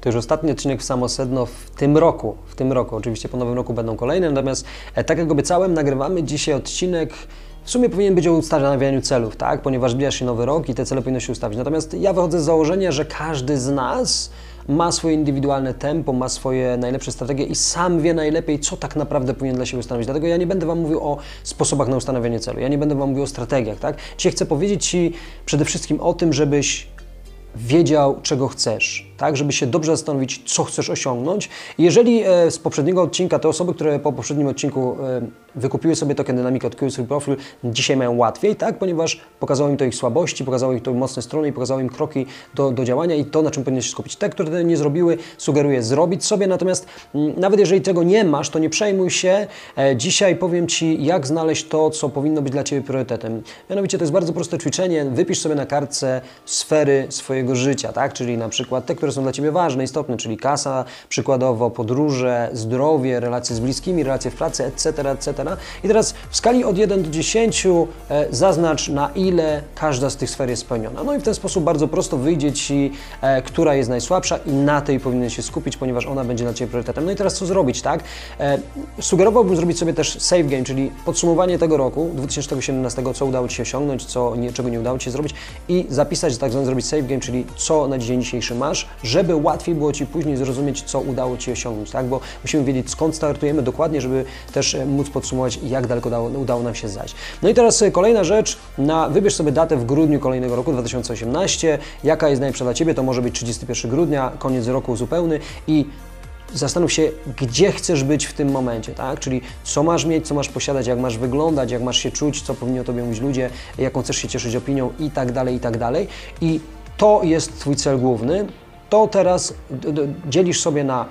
To już ostatni odcinek w samo sedno w tym roku. W tym roku. Oczywiście po nowym roku będą kolejne, natomiast e, tak jak obiecałem, nagrywamy dzisiaj odcinek w sumie powinien być o ustanawianiu celów, tak? Ponieważ zbliża się nowy rok i te cele powinny się ustawić. Natomiast ja wychodzę z założenia, że każdy z nas ma swoje indywidualne tempo, ma swoje najlepsze strategie i sam wie najlepiej, co tak naprawdę powinien dla siebie ustanowić. Dlatego ja nie będę Wam mówił o sposobach na ustanawianie celu, ja nie będę Wam mówił o strategiach, tak? Dzisiaj chcę powiedzieć Ci przede wszystkim o tym, żebyś wiedział, czego chcesz, tak, żeby się dobrze zastanowić, co chcesz osiągnąć. Jeżeli e, z poprzedniego odcinka, te osoby, które po poprzednim odcinku e, wykupiły sobie token dynamiki, odkryły swój profil, dzisiaj mają łatwiej, tak, ponieważ pokazało im to ich słabości, pokazało im to mocne strony i pokazało im kroki do, do działania i to, na czym powinien się skupić. Te, które tego nie zrobiły, sugeruję zrobić sobie, natomiast nawet jeżeli tego nie masz, to nie przejmuj się. E, dzisiaj powiem Ci, jak znaleźć to, co powinno być dla Ciebie priorytetem. Mianowicie to jest bardzo proste ćwiczenie, wypisz sobie na kartce sfery swojego życia, tak, czyli na przykład te, które są dla Ciebie ważne, istotne, czyli kasa, przykładowo podróże, zdrowie, relacje z bliskimi, relacje w pracy, etc., etc., i teraz w skali od 1 do 10 e, zaznacz na ile każda z tych sfer jest spełniona. No i w ten sposób bardzo prosto wyjdzie Ci, e, która jest najsłabsza i na tej powinien się skupić, ponieważ ona będzie dla Ciebie priorytetem. No i teraz co zrobić, tak? E, sugerowałbym zrobić sobie też save game, czyli podsumowanie tego roku 2017, co udało Ci się osiągnąć, co nie, czego nie udało Ci się zrobić i zapisać, tak zwany zrobić save game, czyli co na dzień dzisiejszy masz, żeby łatwiej było Ci później zrozumieć, co udało Ci osiągnąć, tak? Bo musimy wiedzieć, skąd startujemy dokładnie, żeby też móc podsumować jak daleko udało, udało nam się zajść. No i teraz e, kolejna rzecz, na, wybierz sobie datę w grudniu kolejnego roku 2018, jaka jest najlepsza dla Ciebie, to może być 31 grudnia, koniec roku zupełny i zastanów się, gdzie chcesz być w tym momencie, tak? Czyli co masz mieć, co masz posiadać, jak masz wyglądać, jak masz się czuć, co powinni o Tobie mówić ludzie, jaką chcesz się cieszyć opinią i tak dalej, i tak dalej. I to jest Twój cel główny. To teraz dzielisz sobie na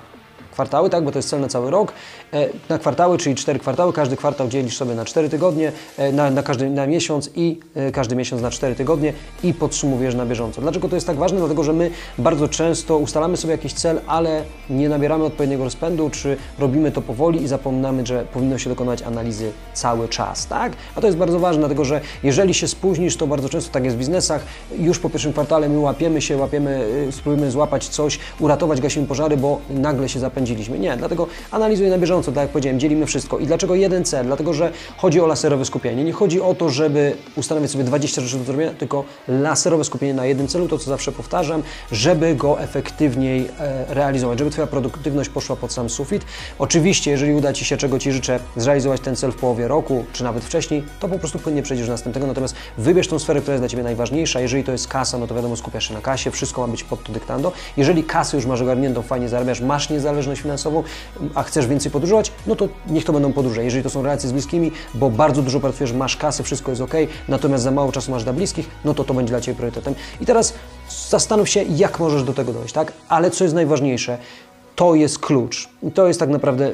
kwartały, tak, bo to jest cel na cały rok. E, na kwartały, czyli cztery kwartały, każdy kwartał dzielisz sobie na cztery tygodnie, e, na, na każdy na miesiąc i e, każdy miesiąc na cztery tygodnie i podsumowujesz na bieżąco. Dlaczego to jest tak ważne? Dlatego, że my bardzo często ustalamy sobie jakiś cel, ale nie nabieramy odpowiedniego rozpędu, czy robimy to powoli i zapominamy, że powinno się dokonać analizy cały czas, tak? A to jest bardzo ważne, dlatego że jeżeli się spóźnisz, to bardzo często tak jest w biznesach, już po pierwszym kwartale my łapiemy się, łapiemy, spróbujemy złapać coś, uratować, gasimy pożary, bo nagle się Nie, dlatego analizuj na bieżąco tak jak powiedziałem, dzielimy wszystko. I dlaczego jeden cel? Dlatego, że chodzi o laserowe skupienie. Nie chodzi o to, żeby ustanowić sobie 20 rzeczy do zrobienia, tylko laserowe skupienie na jednym celu, to co zawsze powtarzam, żeby go efektywniej e, realizować, żeby Twoja produktywność poszła pod sam sufit. Oczywiście, jeżeli uda Ci się, czego Ci życzę, zrealizować ten cel w połowie roku, czy nawet wcześniej, to po prostu płynnie przejdziesz do następnego. Natomiast wybierz tą sferę, która jest dla Ciebie najważniejsza. Jeżeli to jest kasa, no to wiadomo, skupiasz się na kasie, wszystko ma być pod to dyktando. Jeżeli kasę już masz ogarniętą, fajnie zarabiasz, masz niezależność finansową, a chcesz więcej podróżować, no to niech to będą podróże. Jeżeli to są relacje z bliskimi, bo bardzo dużo pracujesz, masz kasy, wszystko jest ok, natomiast za mało czasu masz dla bliskich, no to to będzie dla Ciebie priorytetem. I teraz zastanów się, jak możesz do tego dojść, tak? Ale co jest najważniejsze, to jest klucz. I to jest tak naprawdę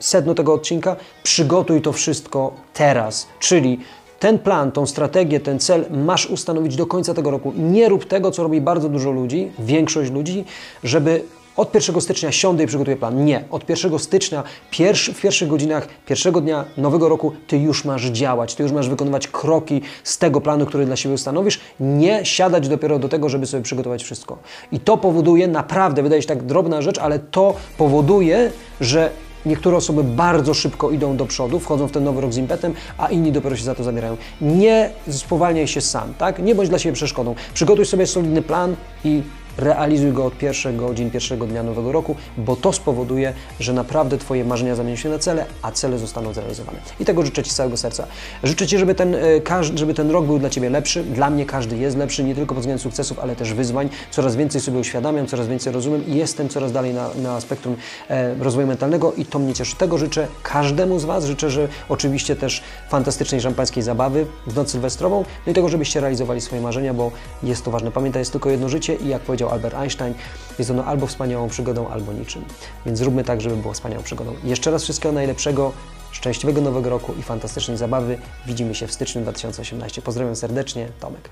sedno tego odcinka. Przygotuj to wszystko teraz, czyli ten plan, tą strategię, ten cel masz ustanowić do końca tego roku. Nie rób tego, co robi bardzo dużo ludzi, większość ludzi, żeby od 1 stycznia siądę i przygotuję plan. Nie. Od 1 stycznia, pierwszy, w pierwszych godzinach pierwszego dnia nowego roku, Ty już masz działać, Ty już masz wykonywać kroki z tego planu, który dla siebie ustanowisz. Nie siadać dopiero do tego, żeby sobie przygotować wszystko. I to powoduje, naprawdę, wydaje się tak drobna rzecz, ale to powoduje, że Niektóre osoby bardzo szybko idą do przodu, wchodzą w ten nowy rok z impetem, a inni dopiero się za to zabierają. Nie spowalniaj się sam, tak? Nie bądź dla siebie przeszkodą. Przygotuj sobie solidny plan i realizuj go od pierwszych godzin, pierwszego dnia nowego roku, bo to spowoduje, że naprawdę Twoje marzenia zamienią się na cele, a cele zostaną zrealizowane. I tego życzę Ci z całego serca. Życzę Ci, żeby ten, e, żeby ten rok był dla Ciebie lepszy. Dla mnie każdy jest lepszy, nie tylko pod względem sukcesów, ale też wyzwań. Coraz więcej sobie uświadamiam, coraz więcej rozumiem i jestem coraz dalej na, na spektrum e, rozwoju mentalnego i to mnie cieszy. Tego życzę każdemu z Was. Życzę, że oczywiście też fantastycznej szampańskiej zabawy w noc sylwestrową, no i tego, żebyście realizowali swoje marzenia, bo jest to ważne. Pamiętaj, jest tylko jedno życie i jak powiedział powiedział Albert Einstein, jest ono albo wspaniałą przygodą, albo niczym. Więc zróbmy tak, żeby było wspaniałą przygodą. Jeszcze raz wszystkiego najlepszego, szczęśliwego nowego roku i fantastycznej zabawy. Widzimy się w styczniu 2018. Pozdrawiam serdecznie, Tomek.